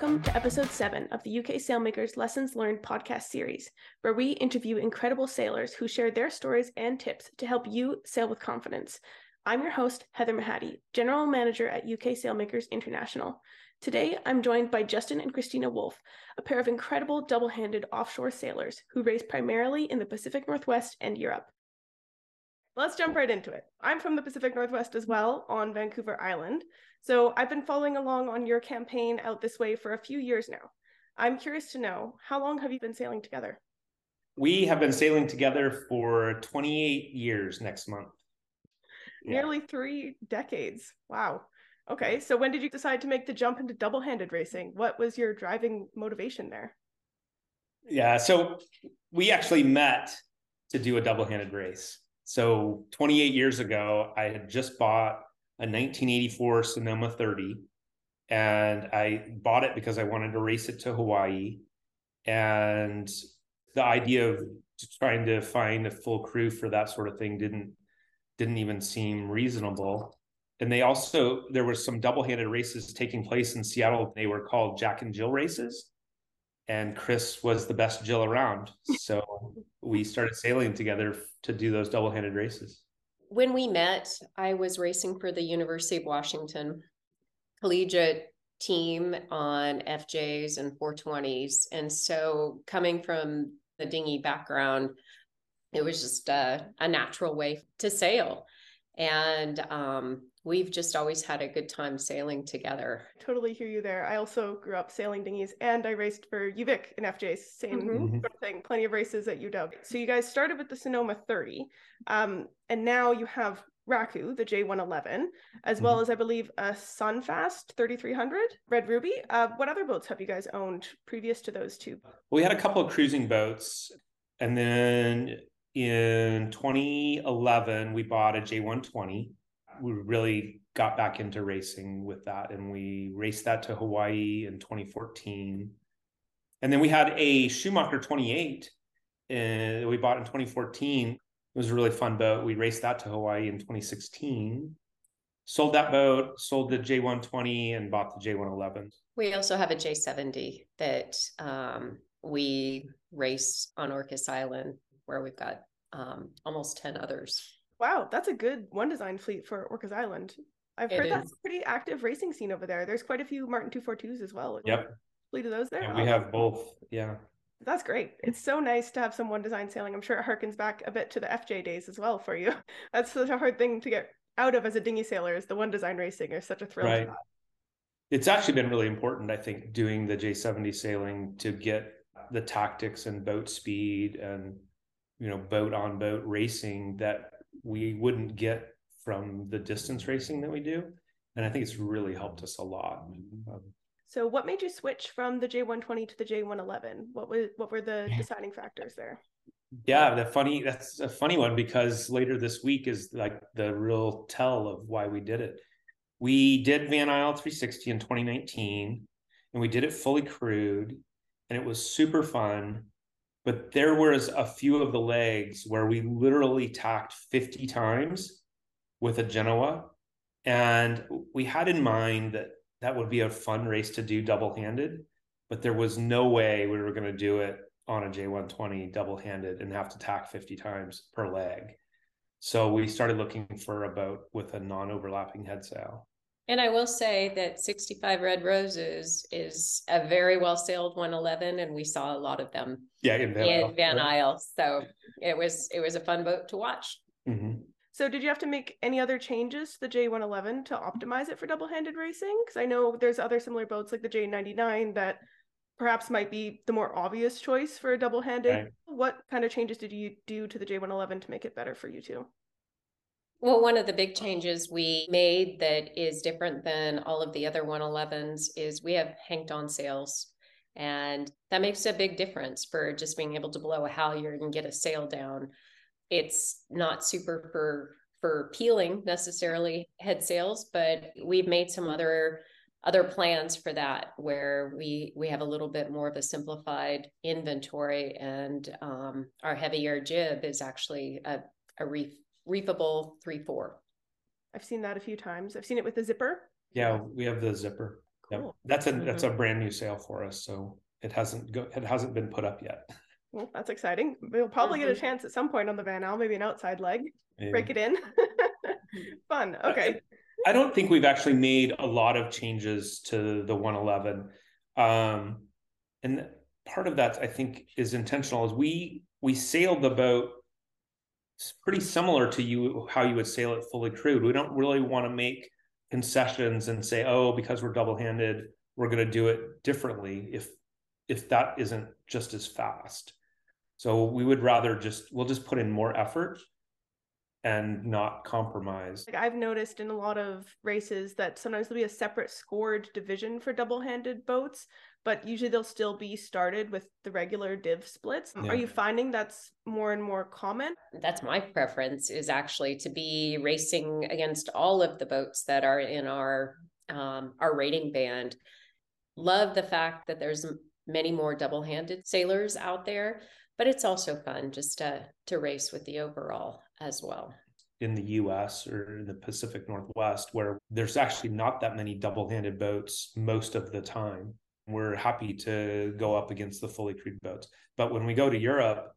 Welcome to episode seven of the UK Sailmakers Lessons Learned podcast series, where we interview incredible sailors who share their stories and tips to help you sail with confidence. I'm your host, Heather Mahadi, General Manager at UK Sailmakers International. Today, I'm joined by Justin and Christina Wolfe, a pair of incredible double handed offshore sailors who race primarily in the Pacific Northwest and Europe. Let's jump right into it. I'm from the Pacific Northwest as well, on Vancouver Island. So I've been following along on your campaign out this way for a few years now. I'm curious to know how long have you been sailing together? We have been sailing together for 28 years next month. Yeah. Nearly three decades. Wow. Okay. So when did you decide to make the jump into double handed racing? What was your driving motivation there? Yeah. So we actually met to do a double handed race. So 28 years ago, I had just bought a 1984 Sonoma 30, and I bought it because I wanted to race it to Hawaii. And the idea of trying to find a full crew for that sort of thing didn't didn't even seem reasonable. And they also there were some double-handed races taking place in Seattle. They were called Jack and Jill races. And Chris was the best Jill around. So we started sailing together to do those double-handed races when we met, I was racing for the University of Washington collegiate team on FJs and 420s. And so coming from the dinghy background, it was just a, a natural way to sail. And um, we've just always had a good time sailing together. Totally hear you there. I also grew up sailing dinghies and I raced for UVic in FJ, same mm-hmm. sort of thing, plenty of races at UW. So you guys started with the Sonoma 30, um, and now you have Raku, the J111, as mm-hmm. well as I believe a Sunfast 3300, Red Ruby. Uh, what other boats have you guys owned previous to those two? We had a couple of cruising boats, and then in 2011 we bought a J120 we really got back into racing with that and we raced that to Hawaii in 2014. And then we had a Schumacher 28 uh, we bought in 2014. It was a really fun boat. We raced that to Hawaii in 2016. Sold that boat, sold the J120 and bought the J111. We also have a J70 that um, we race on Orcas Island where we've got um, almost 10 others. Wow, that's a good one design fleet for Orcas Island. I've it heard is. that's a pretty active racing scene over there. There's quite a few Martin 242s as well. Yep. Fleet of those there. Yeah, we have both. Yeah. That's great. It's so nice to have some one design sailing. I'm sure it harkens back a bit to the FJ days as well for you. That's such a hard thing to get out of as a dinghy sailor is the one design racing is such a thrill. Right. It's actually been really important, I think, doing the J70 sailing to get the tactics and boat speed and you know boat on boat racing that we wouldn't get from the distance racing that we do. And I think it's really helped us a lot. Um, so what made you switch from the J120 to the J111? What was what were the deciding factors there? Yeah, the funny that's a funny one because later this week is like the real tell of why we did it. We did Van Isle 360 in 2019 and we did it fully crewed and it was super fun but there was a few of the legs where we literally tacked 50 times with a Genoa. And we had in mind that that would be a fun race to do double handed, but there was no way we were going to do it on a J120 double handed and have to tack 50 times per leg. So we started looking for a boat with a non overlapping head sail. And I will say that 65 Red Roses is a very well sailed 111, and we saw a lot of them. Yeah, in Van, in Van Isle. So it was it was a fun boat to watch. Mm-hmm. So did you have to make any other changes to the J111 to optimize it for double-handed racing? Because I know there's other similar boats like the J99 that perhaps might be the more obvious choice for a double-handed. Right. What kind of changes did you do to the J111 to make it better for you two? Well, one of the big changes we made that is different than all of the other 111s is we have hanked on sails. And that makes a big difference for just being able to blow a halyard and get a sail down. It's not super for for peeling necessarily head sails, but we've made some other other plans for that where we we have a little bit more of a simplified inventory and um, our heavier jib is actually a, a reef reefable three four. I've seen that a few times. I've seen it with the zipper. Yeah, we have the zipper. Yep. That's a that's a brand new sail for us. So it hasn't go, it hasn't been put up yet. Well, that's exciting. We'll probably get a chance at some point on the Van Isle, maybe an outside leg, Yeah. break it in. Fun. Okay. I don't think we've actually made a lot of changes to the 111. Um, and part of that I think is intentional is we we sailed the boat s- pretty similar to you how you would sail it fully crewed. We don't really want to make concessions and say, oh, because we're double-handed, we're going to do it differently if if that isn't just as fast. So we would rather just we'll just put in more effort and not compromise. Like I've noticed in a lot of races that sometimes there'll be a separate scored division for double-handed boats, but usually they'll still be started with the regular div splits. Yeah. Are you finding that's more and more common? That's my preference is actually to be racing against all of the boats that are in our um, our rating band. Love the fact that there's many more double-handed sailors out there, but it's also fun just to to race with the overall as well. in the US or in the Pacific Northwest, where there's actually not that many double handed boats most of the time. We're happy to go up against the fully crewed boats. But when we go to Europe,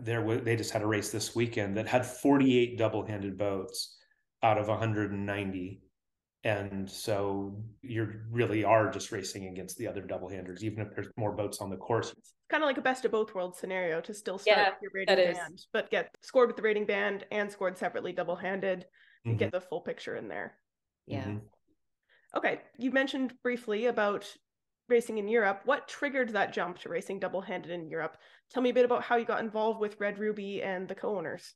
there wa- they just had a race this weekend that had 48 double handed boats out of 190. And so you really are just racing against the other double handers, even if there's more boats on the course. It's kind of like a best of both worlds scenario to still start Yeah, with your rating that is. band, but get scored with the rating band and scored separately double-handed. You Mhm. get the full picture in there. Yeah. Mhm. Okay, you mentioned briefly about racing in Europe. What triggered that jump to racing double-handed in Europe? Tell me a bit about how you got involved with Red Ruby and the co-owners.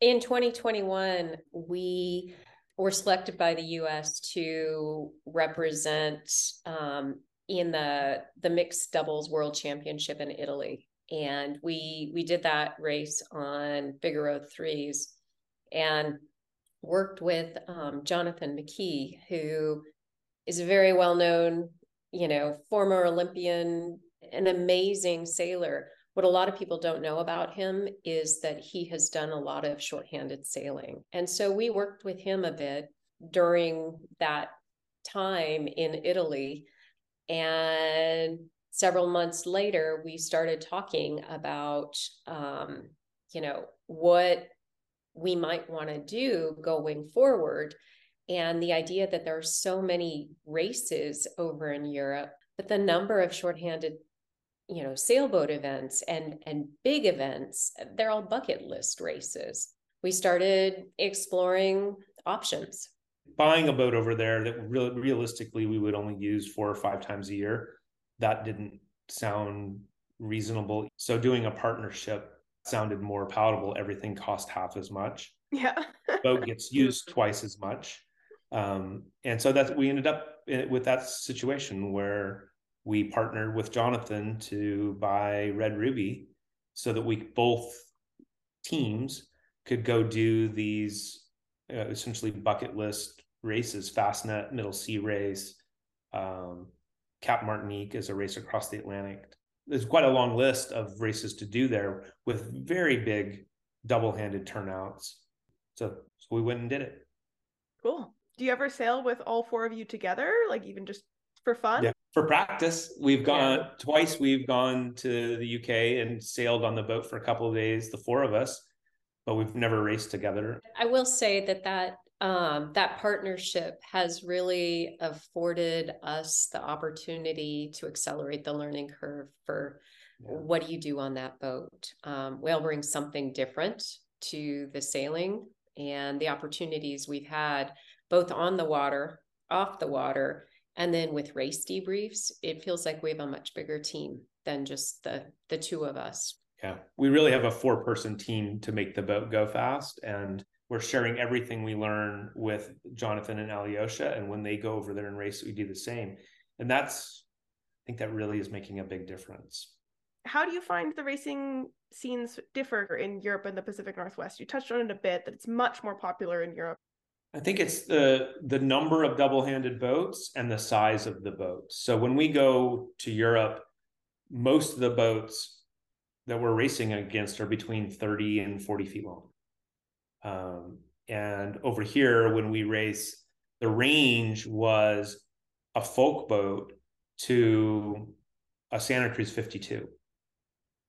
In 2021, we were selected by the US to represent um, in the the mixed doubles world championship in Italy. And we we did that race on Figaro threes and worked with um, Jonathan McKee, who is a very well known, you know, former Olympian, an amazing sailor what a lot of people don't know about him is that he has done a lot of shorthanded sailing. And so we worked with him a bit during that time in Italy. And several months later, we started talking about, um, you know, what we might want to do going forward. And the idea that there are so many races over in Europe, but the number of shorthanded you know sailboat events and and big events they're all bucket list races. We started exploring options. Buying a boat over there that real, realistically we would only use four or five times a year that didn't sound reasonable. So doing a partnership sounded more palatable everything cost half as much. Yeah. boat gets used twice as much. Um, and so that we ended up in, with that situation where we partnered with jonathan to buy red ruby so that we both teams could go do these uh, essentially bucket list races. Fastnet middle sea race um, cap martinique is a race across the atlantic there's quite a long list of races to do there with very big double-handed turnouts so, so we went and did it Cool. Do you ever sail with all four of you together, like even just for fun? yeah for practice we've gone Yeah. twice we've gone to the uk and sailed on the boat for a couple of days the four of us but we've never raced together i will say that that um, that partnership has really afforded us the opportunity to accelerate the learning curve for what do you do on that boat? Um, whale brings something different to the sailing and the opportunities we've had both on the water off the water and then with race debriefs it feels like we have a much bigger team than just the the two of us. Yeah, we really have a four person team to make the boat go fast. And we're sharing everything we learn with Jonathan and Alyosha. And when they go over there and race, we do the same. And that's, I think that really is making a big difference. How do you find the racing scenes differ in Europe and the Pacific Northwest? You touched on it a bit that it's much more popular in Europe. I think it's the the number of double-handed boats and the size of the boats. So when we go to Europe, most of the boats that we're racing against are between 30 and 40 feet long. Um, and over here, when we race, the range was a folk boat to a Santa Cruz 52.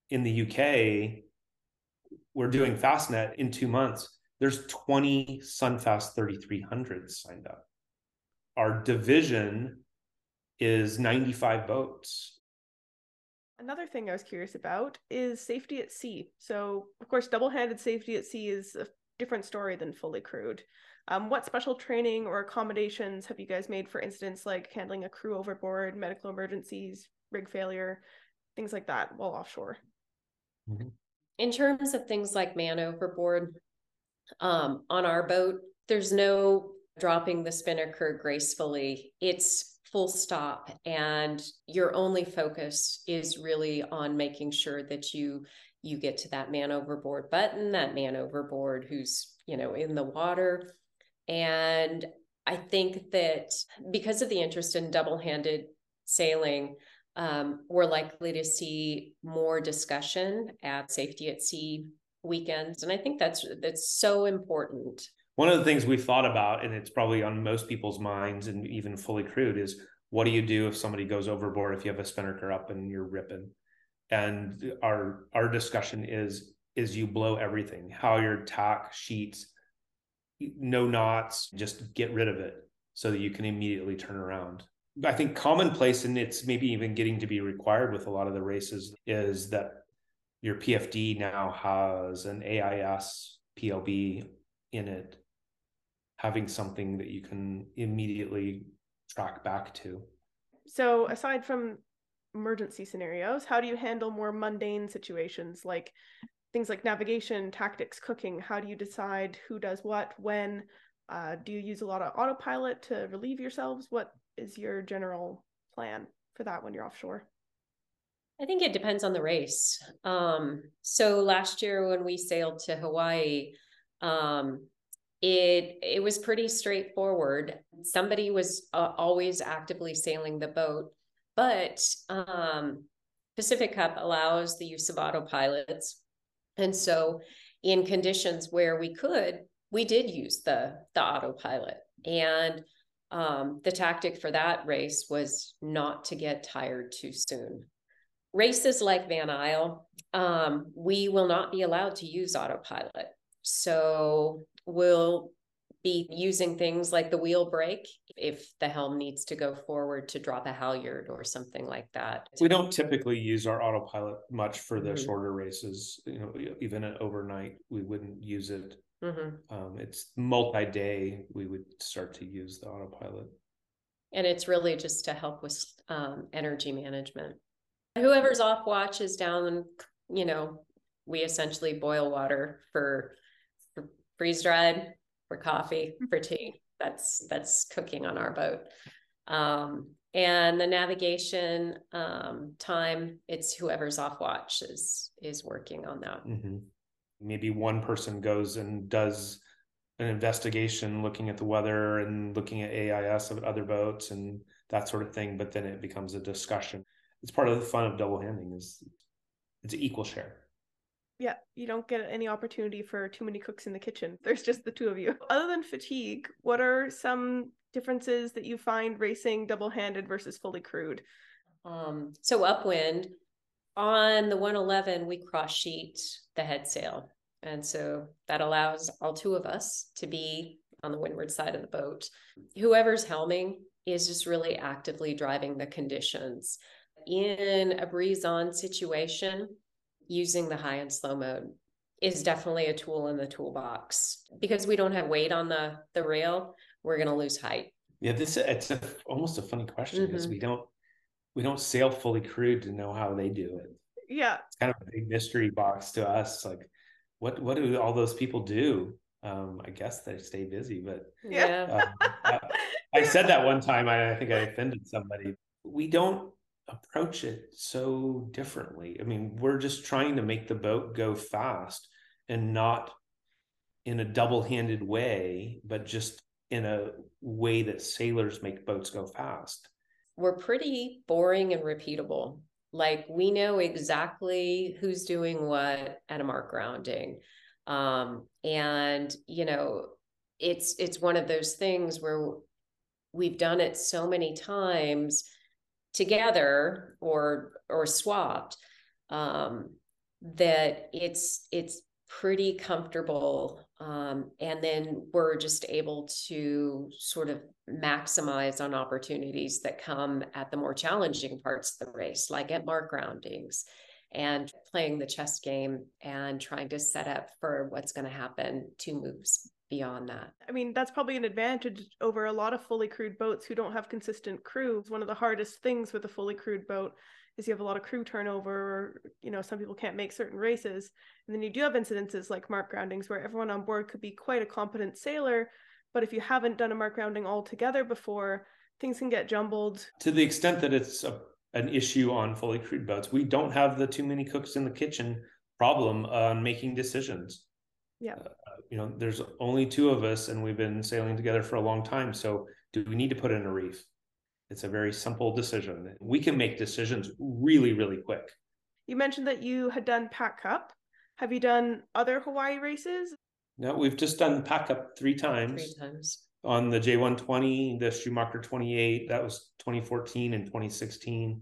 In the UK, we're doing Fastnet in two months. There's 20 Sunfast 3300s signed up. Our division is 95 boats. Another thing I was curious about is safety at sea. So, of course, double handed safety at sea is a different story than fully crewed. Um, what special training or accommodations have you guys made for incidents like handling a crew overboard, medical emergencies, rig failure, things like that while offshore? Mm-hmm. In terms of things like man overboard, um, on our boat, there's no dropping the spinnaker gracefully. It's full stop, and your only focus is really on making sure that you you get to that man overboard button, that man overboard who's you know in the water and I think that because of the interest in double handed sailing, um, we're likely to see more discussion at safety at sea weekends. And I think that's that's so important. One of the things we've thought about, and it's probably on most people's minds and even fully crewed, is what do you do if somebody goes overboard if you have a spinnaker up and you're ripping? And our our discussion is is you blow everything, how your tack sheets no knots, just get rid of it so that you can immediately turn around. I think commonplace, and it's maybe even getting to be required with a lot of the races, is that your PFD now has an AIS PLB in it, having something that you can immediately track back to. So, aside from emergency scenarios, how do you handle more mundane situations like things like navigation, tactics, cooking. How do you decide who does what, when? Uh, do you use a lot of autopilot to relieve yourselves? What is your general plan for that when you're offshore? I think it depends on the race. Um, so last year when we sailed to Hawaii, um, it it was pretty straightforward. Somebody was uh, always actively sailing the boat, but um, Pacific Cup allows the use of autopilots. And so in conditions where we could, we did use the the autopilot. And um, the tactic for that race was not to get tired too soon. Races like Van Isle, um, we will not be allowed to use autopilot. So we'll be using things like the wheel brake if the helm needs to go forward to drop a halyard or something like that. We don't typically use our autopilot much for the mm-hmm. shorter races. You know, even at overnight, we wouldn't use it. Mm-hmm. Um, it's multi-day. We would start to use the autopilot, and it's really just to help with um, energy management. Whoever's off watch is down. You know, we essentially boil water for, for freeze dried for coffee, for tea. That's that's cooking on our boat. Um, and the navigation um, time, it's whoever's off watch is is working on that. Mm-hmm. Maybe one person goes and does an investigation looking at the weather and looking at AIS of other boats and that sort of thing, but then it becomes a discussion. It's part of the fun of double handing is it's an equal share yeah, you don't get any opportunity for too many cooks in the kitchen. There's just the two of you. Other than fatigue, what are some differences that you find racing double handed versus fully crewed? Um, so upwind on the 111, we cross sheet the head sail. And so that allows all two of us to be on the windward side of the boat. Whoever's helming is just really actively driving the conditions. In a breeze on situation, using the high and slow mode is definitely a tool in the toolbox. Because we don't have weight on the the rail we're going to lose height. Yeah this it's a, almost a funny question mm-hmm. because we don't we don't sail fully crewed to know how they do it. Yeah. It's kind of a big mystery box to us like what what do all those people do? Um i guess they stay busy but yeah. um, I, I said that one time I, I think i offended somebody. We don't approach it so differently. I mean, we're just trying to make the boat go fast and not in a double-handed way, but just in a way that sailors make boats go fast. We're pretty boring and repeatable. Like we know exactly who's doing what at a mark rounding. Um, and you know, it's it's one of those things where we've done it so many times together or or swapped um, that it's it's pretty comfortable um, and then we're just able to sort of maximize on opportunities that come at the more challenging parts of the race like at mark roundings and playing the chess game and trying to set up for what's going to happen two moves beyond that. I mean, that's probably an advantage over a lot of fully crewed boats who don't have consistent crew. One of the hardest things with a fully crewed boat is you have a lot of crew turnover, or, you know, some people can't make certain races. And then you do have incidences like mark roundings where everyone on board could be quite a competent sailor. But if you haven't done a mark rounding all together before, things can get jumbled. To the extent that it's a, an issue on fully crewed boats, we don't have the too many cooks in the kitchen problem on making decisions. Yeah. Uh, you know, there's only two of us and we've been sailing together for a long time. So do we need to put in a reef? It's a very simple decision. We can make decisions really, really quick. You mentioned that you had done Pac Cup. Have you done other Hawaii races? No, we've just done the Pac Cup three times. Three times. On the J120, the Schumacher 28, that was 2014 and 2016.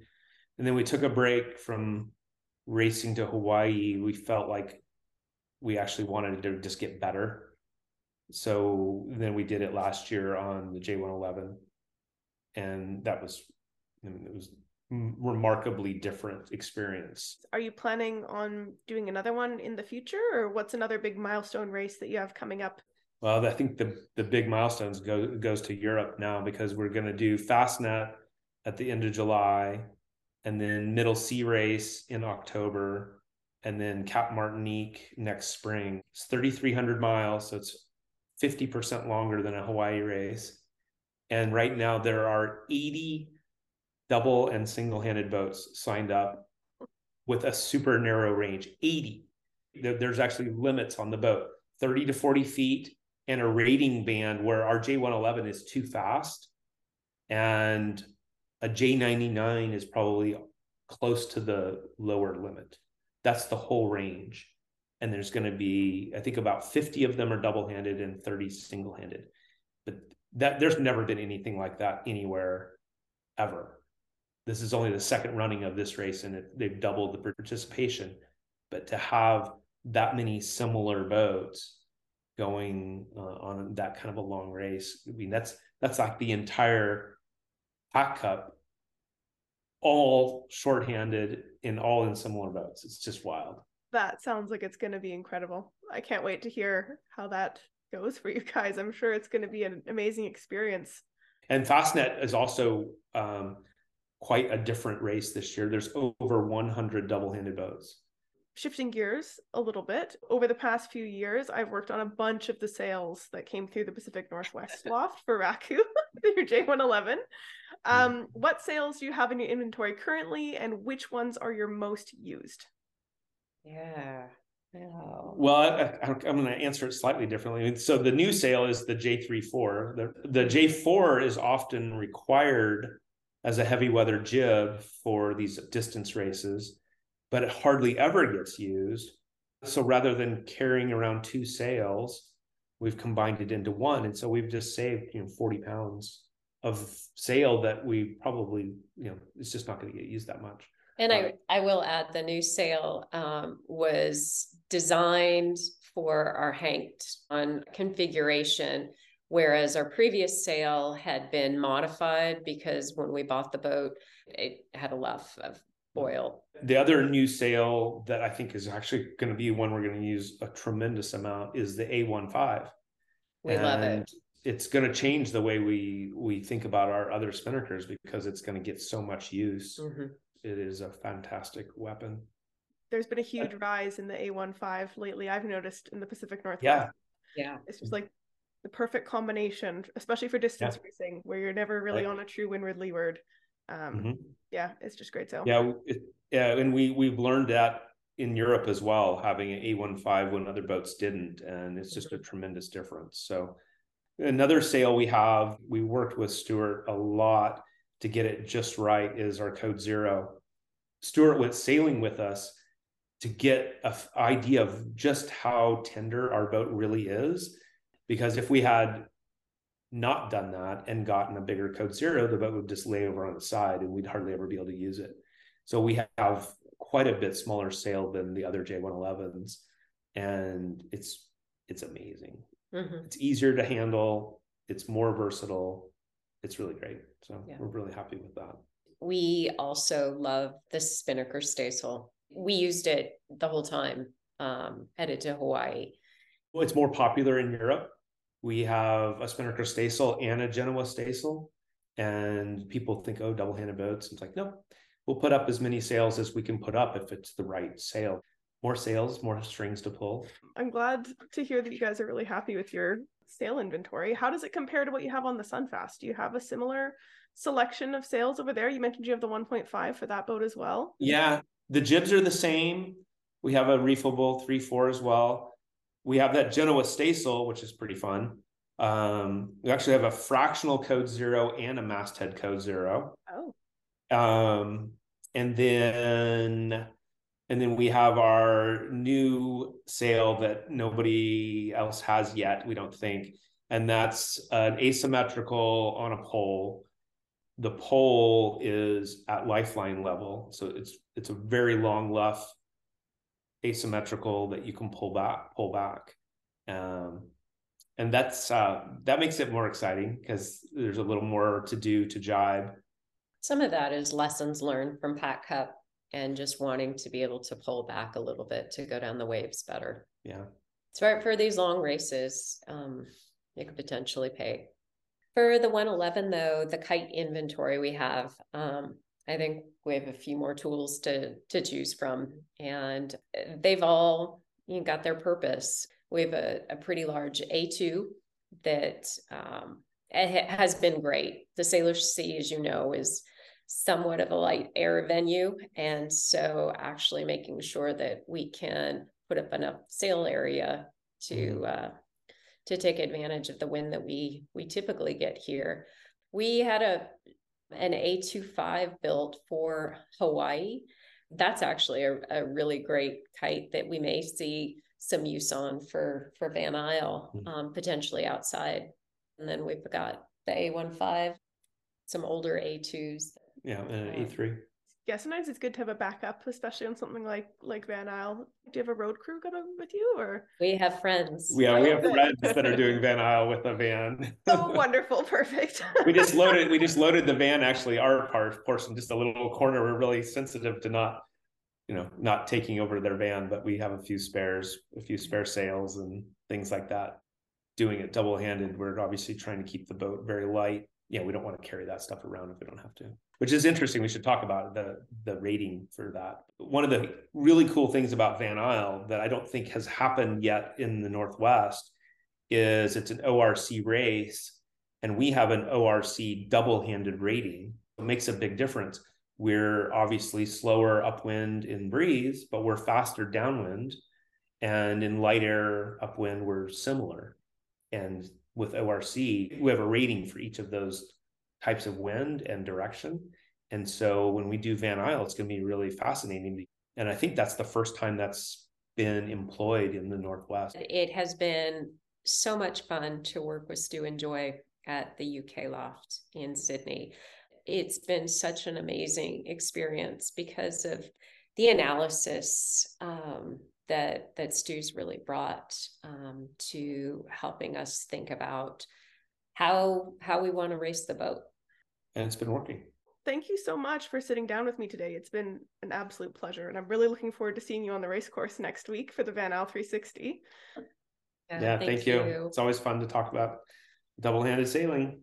And then we took a break from racing to Hawaii. We felt like we actually wanted to just get better. So then we did it last year on the J111. And that was, I mean, it was remarkably different experience. Are you planning on doing another one in the future or what's another big milestone race that you have coming up? Well, I think the the big milestones go goes to Europe now because we're going to do Fastnet at the end of July and then Middle Sea race in October and then Cap Martinique next spring. It's 3,300 miles, so it's 50% longer than a Hawaii race. And right now there are 80 double and single handed boats signed up with a super narrow range 80. There's actually limits on the boat 30 to 40 feet and a rating band where our J111 is too fast. And a J99 is probably close to the lower limit. That's the whole range. And there's going to be, I think, about 50 of them are double handed and 30 single handed. But that there's never been anything like that anywhere ever. This is only the second running of this race, and it, they've doubled the participation. But to have that many similar boats going uh, on that kind of a long race, I mean, that's that's like the entire Pac Cup all shorthanded and all in similar boats. It's just wild. That sounds like it's going to be incredible. I can't wait to hear how that goes for you guys. I'm sure it's going to be an amazing experience. And Fastnet is also um, quite a different race this year. There's over 100 double-handed boats. Shifting gears a little bit, over the past few years, I've worked on a bunch of the sails that came through the Pacific Northwest loft for Raku through J111. Um, what sails do you have in your inventory currently, and which ones are your most used? Yeah. Yeah. Well, I, am going to answer it slightly differently. So the new sail is the J34. The, the J4 is often required as a heavy weather jib for these distance races, but it hardly ever gets used. So rather than carrying around two sails, we've combined it into one. And so we've just saved, you know, 40 pounds of sail that we probably, you know, it's just not going to get used that much. And I, I will add the new sail um, was designed for our hanked on configuration, whereas our previous sail had been modified because when we bought the boat, it had a luff of oil. The other new sail that I think is actually going to be one we're going to use a tremendous amount is the A15. We and love it it's going to change the way we we think about our other spinnakers because it's going to get so much use. Mm-hmm. It is a fantastic weapon. There's been a huge rise in the A15 lately. I've noticed in the Pacific Northwest. Yeah, yeah, it's just like the perfect combination, especially for distance yeah. racing, where you're never really right. on a true windward leeward. Um, mm-hmm. Yeah, it's just great. So yeah, it, yeah, and we we've learned that in Europe as well, having an A15 when other boats didn't, and it's just mm-hmm. a tremendous difference. So Another sail we have, we worked with Stuart a lot to get it just right, is our Code Zero. Stuart went sailing with us to get an idea of just how tender our boat really is. Because if we had not done that and gotten a bigger code zero, the boat would just lay over on the side and we'd hardly ever be able to use it. So we have quite a bit smaller sail than the other J111s. And it's it's amazing. Mm-hmm. It's easier to handle, it's more versatile. It's really great. So yeah. we're really happy with that. We also love the Spinnaker staysail. We used it the whole time um, headed to Hawaii. Well, it's more popular in Europe we have a Spinnaker staysail and a Genoa staysail. And people think, oh, double handed boats. It's like, no, we'll put up as many sails as we can put up if it's the right sail. More sails, more strings to pull. I'm glad to hear that you guys are really happy with your sail inventory. How does it compare to what you have on the Sunfast? Do you have a similar selection of sails over there? You mentioned you have the 1.5 for that boat as well. Yeah, the jibs are the same. We have a reefable 3-4 as well we have that Genoa staysail, which is pretty fun. Um, we actually have a fractional code zero and a masthead code zero. Oh. Um, and then and then we have our new sail that nobody else has yet, we don't think. And that's an asymmetrical on a pole. The pole is at lifeline level. So it's it's a very long luff asymmetrical that you can pull back pull back. Um, and that's uh, that makes it more exciting because there's a little more to do to jibe. Some of that is lessons learned from Pac Cup and just wanting to be able to pull back a little bit to go down the waves better. Yeah. So right for these long races um, it could potentially pay. For the 111 though the kite inventory we have um, I think we have a few more tools to to choose from, and they've all you know, got their purpose. We have a, a pretty large A2 that um, has been great. The Salish Sea, as you know, is somewhat of a light air venue, and so actually making sure that we can put up enough sail area to mm-hmm. uh, to take advantage of the wind that we we typically get here. We had a an A25 built for Hawaii. That's actually a, a really great kite that we may see some use on for for Van Isle, mm-hmm. um, potentially outside. And then we've got the A15, some older A2s. Yeah, and an A3 yeah, sometimes it's good to have a backup, especially on something like like Van Isle. Do you have a road crew coming with you, or we have friends? Yeah, we have oh, friends that are doing Van Isle with a van. oh, wonderful, perfect. we just loaded. We just loaded the van. Actually, our part portion, just a little corner. We're really sensitive to not, you know, not taking over their van, but we have a few spares, a few spare sails and things like that. Doing it double handed, we're obviously trying to keep the boat very light. Yeah, we don't want to carry that stuff around if we don't have to which is interesting. We should talk about the the rating for that. One of the really cool things about Van Isle that I don't think has happened yet in the Northwest is it's an ORC race, and we have an ORC double-handed rating. It makes a big difference. We're obviously slower upwind in breeze, but we're faster downwind, and in light air upwind we're similar. And with ORC, we have a rating for each of those types of wind and direction. And so when we do Van Isle, it's going to be really fascinating. And I think that's the first time that's been employed in the Northwest. It has been so much fun to work with Stu and Joy at the UK Loft in Sidney. It's been such an amazing experience because of the analysis um, that that Stu's really brought um, to helping us think about how how we want to race the boat and it's been working. Thank you so much for sitting down with me today. It's been an absolute pleasure, and I'm really looking forward to seeing you on the race course next week for the Van Isle 360. Yeah, yeah thank, thank you. you. It's always fun to talk about double-handed sailing.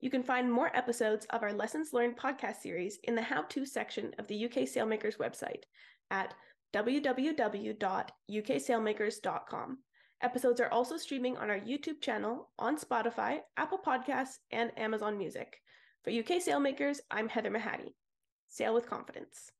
You can find more episodes of our Lessons Learned podcast series in the How To section of the UK Sailmakers website at www.uksailmakers.com. Episodes are also streaming on our YouTube channel, on Spotify, Apple Podcasts, and Amazon Music. For UK Sailmakers, I'm Heather Mahady. Sail with confidence.